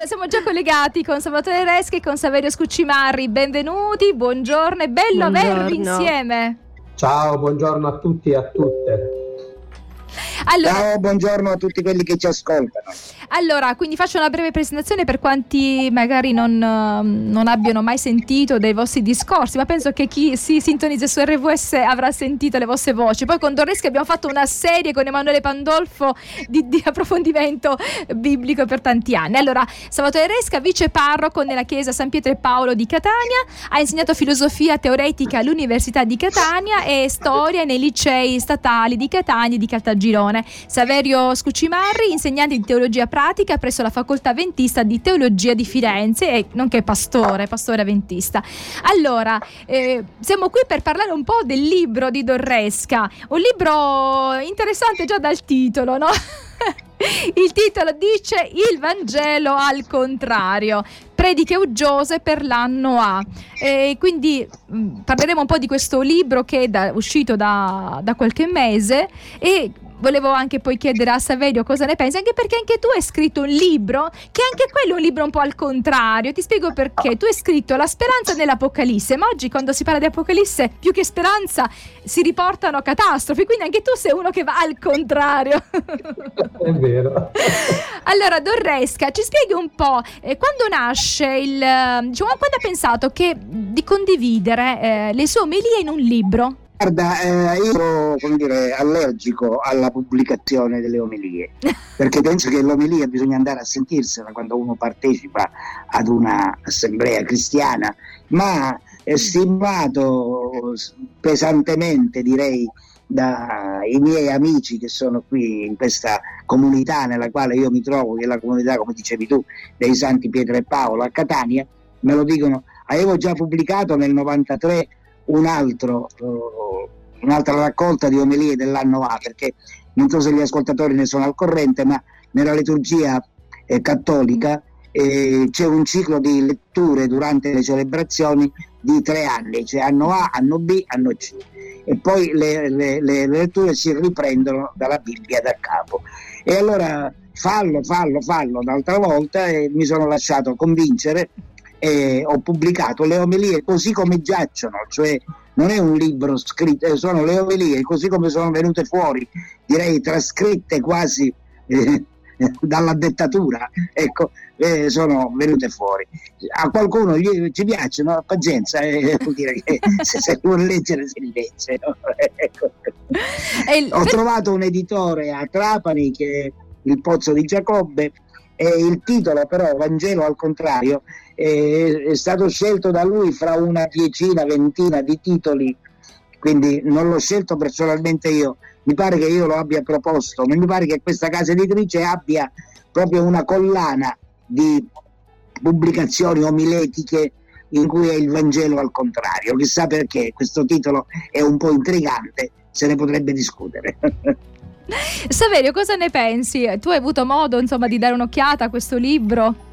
Siamo già collegati con Salvatore Reschi e con Saverio Scuccimarri. Benvenuti, buongiorno, è bello buongiorno. avervi insieme. Ciao, buongiorno a tutti e a tutte. Allora, Ciao, buongiorno a tutti quelli che ci ascoltano. Allora, quindi faccio una breve presentazione per quanti magari non, non, abbiano mai sentito dei vostri discorsi, ma penso che chi si sintonizza su RVS avrà sentito le vostre voci. Poi con Dorreschi abbiamo fatto una serie con Emanuele Pandolfo di, di approfondimento biblico per tanti anni. Allora, Salvatore Resca, vice parroco nella chiesa San Pietro e Paolo di Catania, ha insegnato filosofia teoretica all'Università di Catania e storia nei licei statali di Catania e di Caltagirone. Saverio Scucimarri, insegnante di teologia pratica presso la facoltà ventista di teologia di Firenze e nonché pastore, pastore ventista. Allora, eh, siamo qui per parlare un po' del libro di Dorresca, un libro interessante già dal titolo, no? Il titolo dice Il Vangelo al contrario, prediche uggiose per l'anno A. E quindi mm, parleremo un po' di questo libro che è da, uscito da, da qualche mese e volevo anche poi chiedere a Saverio cosa ne pensi, anche perché anche tu hai scritto un libro, che anche quello è un libro un po' al contrario. Ti spiego perché. Tu hai scritto La speranza nell'Apocalisse, ma oggi quando si parla di Apocalisse, più che speranza, si riportano catastrofi, quindi anche tu sei uno che va al contrario. È vero. Allora, Dorresca, ci spieghi un po', eh, quando nasce il... Diciamo, quando ha pensato che, di condividere eh, le sue omelie in un libro? Guarda, eh, io sono dire, allergico alla pubblicazione delle omelie, perché penso che l'omelia bisogna andare a sentirsela quando uno partecipa ad un'assemblea cristiana, ma è stimato pesantemente, direi, dai miei amici che sono qui in questa comunità nella quale io mi trovo, che è la comunità, come dicevi tu, dei Santi Pietro e Paolo a Catania, me lo dicono, avevo già pubblicato nel 93 un altro, uh, un'altra raccolta di omelie dell'anno A, perché non so se gli ascoltatori ne sono al corrente, ma nella liturgia eh, cattolica eh, c'è un ciclo di letture durante le celebrazioni di tre anni, cioè anno A, anno B, anno C. E poi le, le, le letture si riprendono dalla Bibbia da capo. E allora fallo, fallo, fallo un'altra volta e mi sono lasciato convincere eh, ho pubblicato le omelie così come giacciono, cioè non è un libro scritto, eh, sono le omelie così come sono venute fuori, direi trascritte quasi eh, dalla dettatura, ecco, eh, sono venute fuori. A qualcuno gli, ci piacciono, pazienza, eh, vuol dire che se, se vuole leggere si rilegge. No? ecco. Il... Ho trovato un editore a Trapani che il Pozzo di Giacobbe e il titolo però, Vangelo al contrario, è, è stato scelto da lui fra una diecina, ventina di titoli, quindi non l'ho scelto personalmente io, mi pare che io lo abbia proposto, mi pare che questa casa editrice abbia proprio una collana di pubblicazioni omiletiche in cui è il Vangelo al contrario. Chissà perché questo titolo è un po' intrigante, se ne potrebbe discutere. Saverio, cosa ne pensi? Tu hai avuto modo insomma, di dare un'occhiata a questo libro?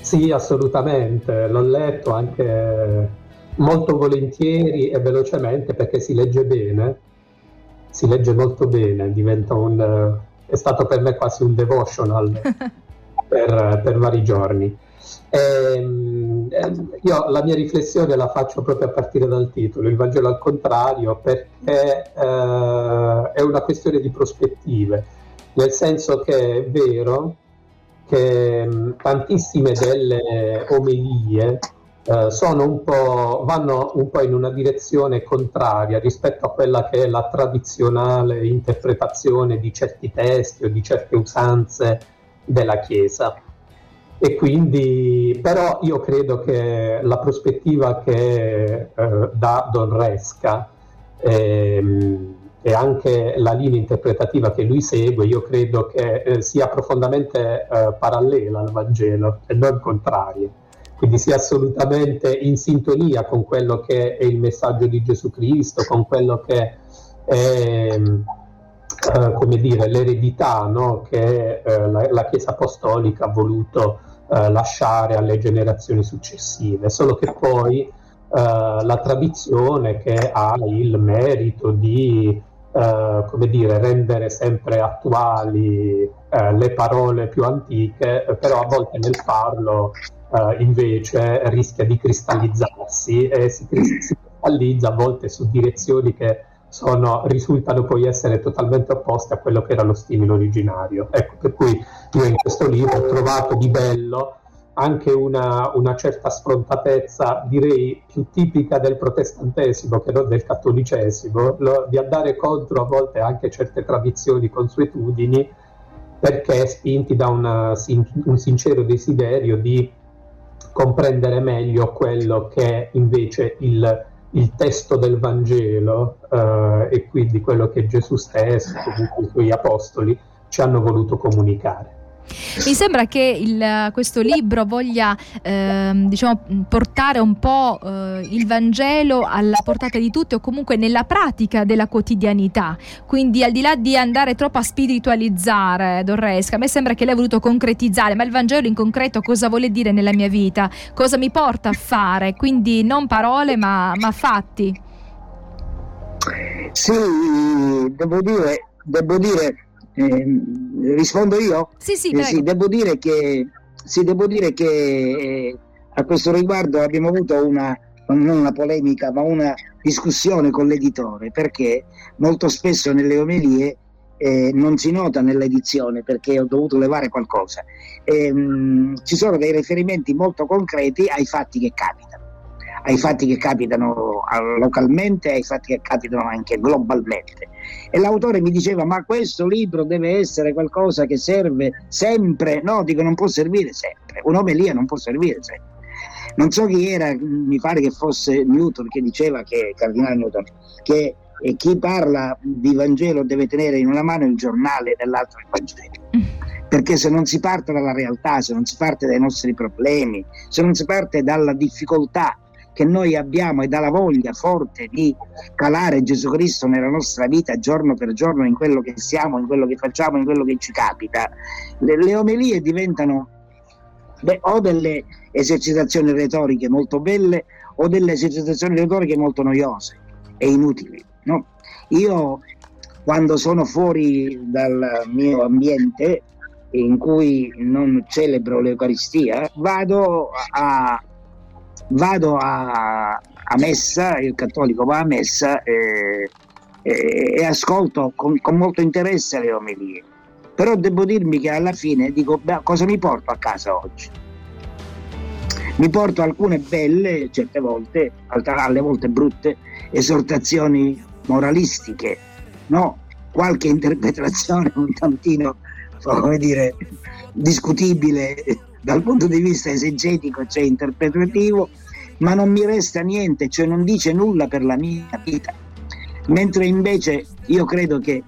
Sì, assolutamente, l'ho letto anche molto volentieri e velocemente perché si legge bene, si legge molto bene, diventa un, è stato per me quasi un devotional per, per vari giorni. Ehm, ehm, io la mia riflessione la faccio proprio a partire dal titolo, il Vangelo al contrario, perché eh, è una questione di prospettive, nel senso che è vero che mh, tantissime delle omelie eh, un vanno un po' in una direzione contraria rispetto a quella che è la tradizionale interpretazione di certi testi o di certe usanze della Chiesa. E quindi, però io credo che la prospettiva che eh, dà Don Resca ehm, e anche la linea interpretativa che lui segue, io credo che eh, sia profondamente eh, parallela al Vangelo e non contraria. Quindi sia assolutamente in sintonia con quello che è il messaggio di Gesù Cristo, con quello che è eh, come dire, l'eredità no? che eh, la, la Chiesa Apostolica ha voluto eh, lasciare alle generazioni successive, solo che poi eh, la tradizione che ha il merito di eh, come dire, rendere sempre attuali eh, le parole più antiche, però a volte nel farlo eh, invece rischia di cristallizzarsi e si, si cristallizza a volte su direzioni che sono, risultano poi essere totalmente opposte a quello che era lo stimolo originario. Ecco, per cui io in questo libro ho trovato di bello anche una, una, certa sfrontatezza, direi più tipica del protestantesimo che non del cattolicesimo, lo, di andare contro a volte anche certe tradizioni, consuetudini, perché spinti da una, un sincero desiderio di comprendere meglio quello che invece il, il testo del Vangelo eh, e quindi quello che Gesù stesso, i suoi apostoli, ci hanno voluto comunicare. Mi sembra che il, questo libro voglia eh, diciamo, portare un po' eh, il Vangelo alla portata di tutti o comunque nella pratica della quotidianità. Quindi al di là di andare troppo a spiritualizzare Dorresca, a me sembra che lei ha voluto concretizzare, ma il Vangelo in concreto cosa vuole dire nella mia vita? Cosa mi porta a fare? Quindi non parole ma, ma fatti. Sì, devo dire, devo dire eh, rispondo io? Sì, sì, eh, sì, devo dire che, sì, devo dire che eh, a questo riguardo abbiamo avuto una, non una polemica, ma una discussione con l'editore, perché molto spesso nelle omelie eh, non si nota nell'edizione perché ho dovuto levare qualcosa. Eh, mh, ci sono dei riferimenti molto concreti ai fatti che capitano ai fatti che capitano localmente, ai fatti che capitano anche globalmente. E l'autore mi diceva: Ma questo libro deve essere qualcosa che serve sempre. No, dico, non può servire sempre. Un'omelia non può servire sempre. Non so chi era, mi pare che fosse Newton che diceva che, Cardinale Newton, che e chi parla di Vangelo deve tenere in una mano il giornale e nell'altra il Vangelo. Mm. Perché se non si parte dalla realtà, se non si parte dai nostri problemi, se non si parte dalla difficoltà che noi abbiamo e dalla voglia forte di calare Gesù Cristo nella nostra vita giorno per giorno in quello che siamo, in quello che facciamo, in quello che ci capita, le, le omelie diventano beh, o delle esercitazioni retoriche molto belle o delle esercitazioni retoriche molto noiose e inutili. No? Io quando sono fuori dal mio ambiente in cui non celebro l'Eucaristia, vado a, vado a, a messa, il cattolico va a messa e, e, e ascolto con, con, molto interesse le omelie. Però devo dirmi che alla fine dico, beh, cosa mi porto a casa oggi? Mi porto alcune belle, certe volte, alle volte brutte, esortazioni moralistiche, no? qualche interpretazione un tantino, come dire, discutibile dal punto di vista esegetico, cioè interpretativo, ma non mi resta niente, cioè non dice nulla per la mia vita. Mentre invece io credo che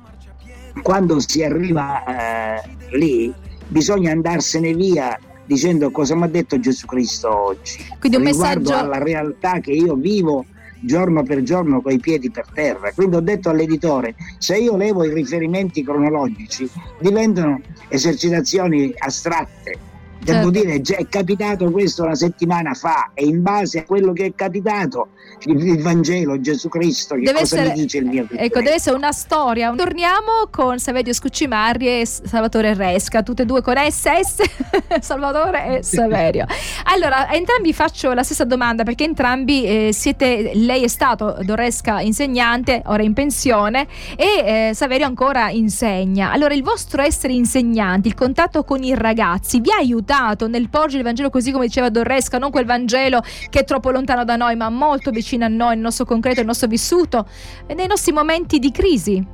quando si arriva eh, lì bisogna andarsene via dicendo cosa mi ha detto Gesù Cristo oggi. Quindi un riguardo messaggio alla realtà che io vivo giorno per giorno con i piedi per terra. Quindi ho detto all'editore, se io levo i riferimenti cronologici diventano esercitazioni astratte Devo certo. dire, è capitato questo una settimana fa e in base a quello che è capitato, il Vangelo, Gesù Cristo, che deve cosa essere, mi dice il mio Ecco, deve essere una storia. Torniamo con Saverio Scuccimarri e Salvatore Resca, tutte e due con SS, Salvatore e Saverio. Allora, a entrambi faccio la stessa domanda perché entrambi eh, siete, lei è stato Doresca insegnante, ora in pensione e eh, Saverio ancora insegna. Allora, il vostro essere insegnanti, il contatto con i ragazzi vi ha aiutato aiutato nel porgere il Vangelo così come diceva Dorresca, non quel Vangelo che è troppo lontano da noi, ma molto vicino a noi, il nostro concreto, il nostro vissuto e nei nostri momenti di crisi.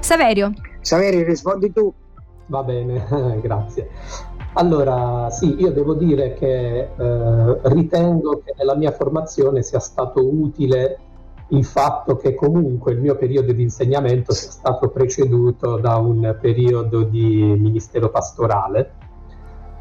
Saverio. Saverio, rispondi tu. Va bene, grazie. Allora, sì, io devo dire che eh, ritengo che nella mia formazione sia stato utile il fatto che comunque il mio periodo di insegnamento sia stato preceduto da un periodo di ministero pastorale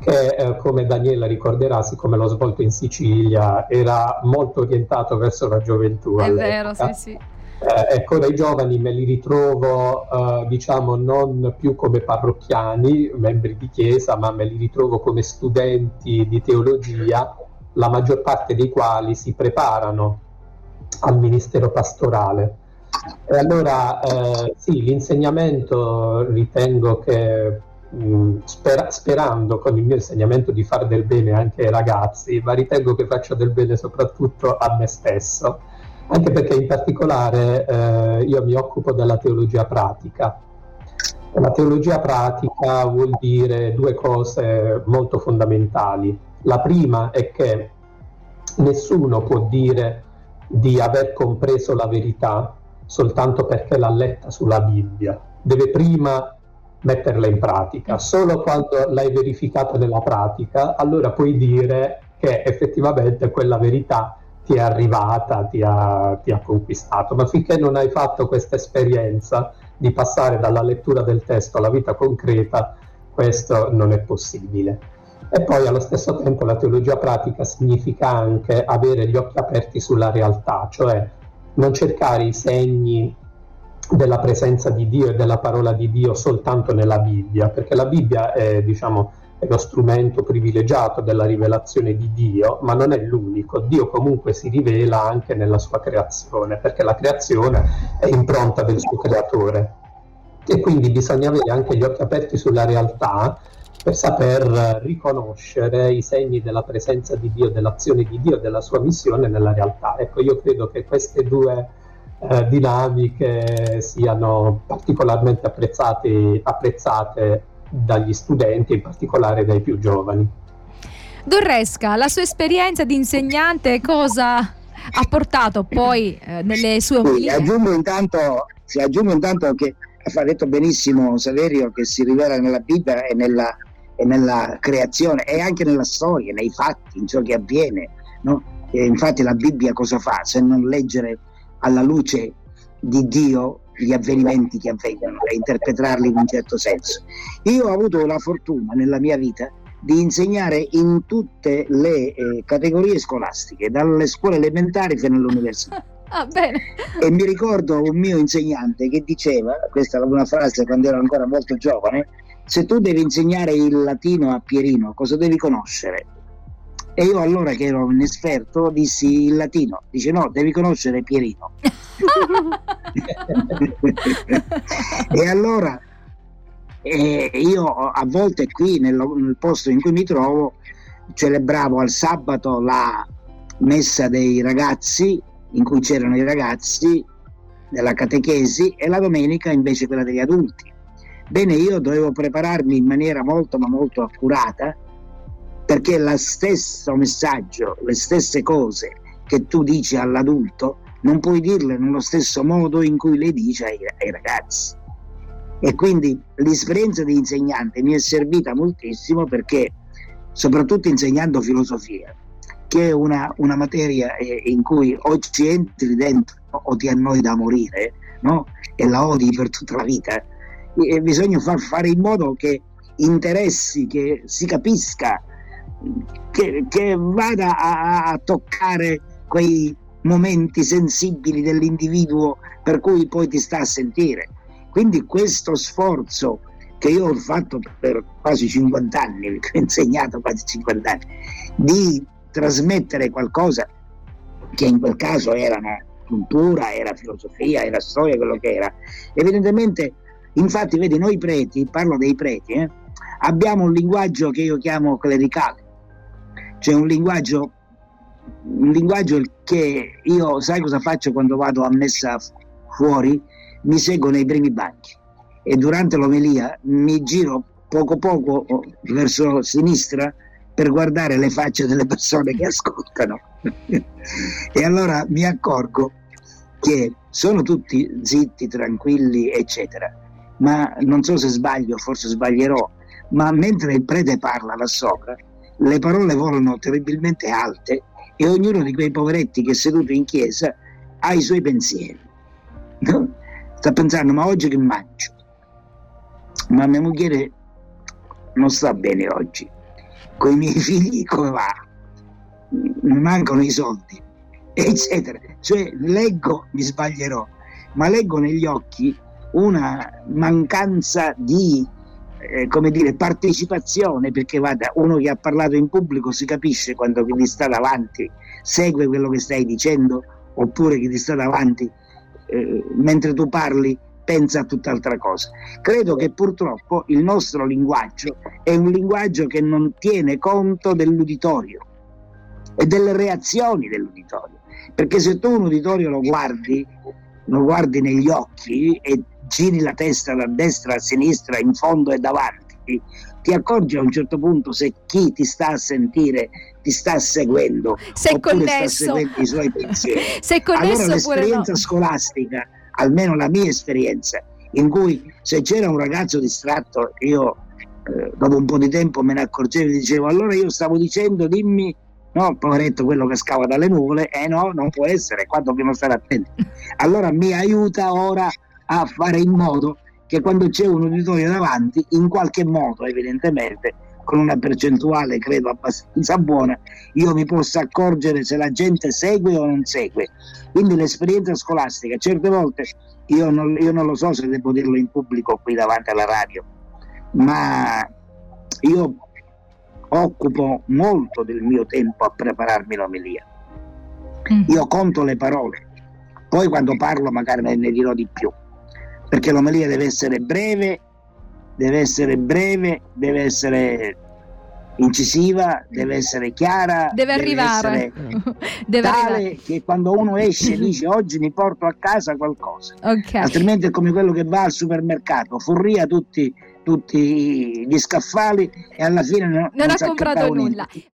che eh, come Daniela ricorderà, siccome l'ho svolto in Sicilia, era molto orientato verso la gioventù. È vero, sì, sì. Eh, ecco, dai giovani me li ritrovo, eh, diciamo, non più come parrocchiani, membri di chiesa, ma me li ritrovo come studenti di teologia, la maggior parte dei quali si preparano al ministero pastorale. E allora eh, sì, l'insegnamento ritengo che spera- sperando con il mio insegnamento di fare del bene anche ai ragazzi, ma ritengo che faccia del bene soprattutto a me stesso, anche perché in particolare eh, io mi occupo della teologia pratica. La teologia pratica vuol dire due cose molto fondamentali. La prima è che nessuno può dire di aver compreso la verità soltanto perché l'ha letta sulla Bibbia, deve prima metterla in pratica. Solo quando l'hai verificata nella pratica, allora puoi dire che effettivamente quella verità ti è arrivata, ti ha, ti ha conquistato. Ma finché non hai fatto questa esperienza di passare dalla lettura del testo alla vita concreta, questo non è possibile. E poi allo stesso tempo la teologia pratica significa anche avere gli occhi aperti sulla realtà, cioè non cercare i segni della presenza di Dio e della parola di Dio soltanto nella Bibbia, perché la Bibbia è, diciamo, è lo strumento privilegiato della rivelazione di Dio, ma non è l'unico. Dio comunque si rivela anche nella sua creazione, perché la creazione è impronta del suo creatore. E quindi bisogna avere anche gli occhi aperti sulla realtà per saper riconoscere i segni della presenza di Dio, dell'azione di Dio, della sua missione nella realtà. Ecco, io credo che queste due eh, dinamiche siano particolarmente apprezzate, apprezzate dagli studenti, in particolare dai più giovani. Dorresca, la sua esperienza di insegnante cosa ha portato poi eh, nelle sue? Sì, aggiungo intanto, sì, aggiungo intanto che ha detto benissimo Saverio che si rivela nella Bibbia e nella, e nella creazione e anche nella storia, nei fatti, in ciò che avviene. No? infatti la Bibbia cosa fa se non leggere alla luce di Dio gli avvenimenti che avvengono e interpretarli in un certo senso. Io ho avuto la fortuna nella mia vita di insegnare in tutte le eh, categorie scolastiche, dalle scuole elementari fino all'università. Ah, e mi ricordo un mio insegnante che diceva, questa è una frase quando ero ancora molto giovane, se tu devi insegnare il latino a Pierino, cosa devi conoscere? E io allora che ero un esperto dissi il latino, dice no, devi conoscere Pierino. e allora eh, io a volte qui nel, nel posto in cui mi trovo celebravo al sabato la messa dei ragazzi in cui c'erano i ragazzi della catechesi e la domenica invece quella degli adulti. Bene, io dovevo prepararmi in maniera molto ma molto accurata perché lo stesso messaggio, le stesse cose che tu dici all'adulto, non puoi dirle nello stesso modo in cui le dici ai, ai ragazzi. E quindi l'esperienza di insegnante mi è servita moltissimo perché, soprattutto insegnando filosofia, che è una, una materia eh, in cui o ci entri dentro o ti annoi da morire, no? e la odi per tutta la vita, e bisogna far fare in modo che interessi, che si capisca che, che vada a, a toccare quei momenti sensibili dell'individuo per cui poi ti sta a sentire. Quindi questo sforzo che io ho fatto per quasi 50 anni, ho insegnato quasi 50 anni, di trasmettere qualcosa che in quel caso erano cultura, era filosofia, era storia, quello che era. Evidentemente, infatti, vedi, noi preti, parlo dei preti, eh, abbiamo un linguaggio che io chiamo clericale, c'è un linguaggio, un linguaggio che io, sai cosa faccio quando vado a messa fuori? Mi seguo nei primi banchi e durante l'omelia mi giro poco poco verso sinistra per guardare le facce delle persone che ascoltano. e allora mi accorgo che sono tutti zitti, tranquilli, eccetera. Ma non so se sbaglio, forse sbaglierò, ma mentre il prete parla là sopra, le parole volano terribilmente alte e ognuno di quei poveretti che è seduto in chiesa ha i suoi pensieri. No? Sta pensando, ma oggi che mangio? Ma mia moglie non sta bene oggi. Con i miei figli come va? Mi mancano i soldi, eccetera. Cioè leggo, mi sbaglierò, ma leggo negli occhi una mancanza di eh, come dire, partecipazione, perché guarda, uno che ha parlato in pubblico si capisce quando chi ti sta davanti segue quello che stai dicendo, oppure chi ti sta davanti eh, mentre tu parli pensa a tutt'altra cosa. Credo che purtroppo il nostro linguaggio è un linguaggio che non tiene conto dell'uditorio e delle reazioni dell'uditorio. Perché se tu un uditorio lo guardi, lo guardi negli occhi e giri la testa da destra a sinistra, in fondo e davanti, ti accorgi a un certo punto se chi ti sta a sentire ti sta seguendo sei connesso. sta seguendo i suoi pensieri. sei connesso allora l'esperienza no? scolastica, almeno la mia esperienza, in cui se c'era un ragazzo distratto, io eh, dopo un po' di tempo me ne accorgevo e dicevo allora io stavo dicendo dimmi no, poveretto quello che scava dalle nuvole, eh no, non può essere, qua dobbiamo stare attenti. Allora mi aiuta ora a fare in modo che quando c'è un uditorio davanti, in qualche modo evidentemente, con una percentuale credo abbastanza buona, io mi possa accorgere se la gente segue o non segue. Quindi l'esperienza scolastica, certe volte io non, io non lo so se devo dirlo in pubblico qui davanti alla radio, ma io occupo molto del mio tempo a prepararmi l'omelia. Mm. Io conto le parole, poi quando parlo magari ne, ne dirò di più, perché l'omelia deve essere breve, deve essere breve, deve essere incisiva, deve essere chiara, Deve arrivare. essere Deve tale arrivare. che quando uno esce dice oggi mi porto a casa qualcosa, Ok. altrimenti è come quello che va al supermercato, furria tutti, tutti gli scaffali e alla fine non, Non ha si comprato nulla.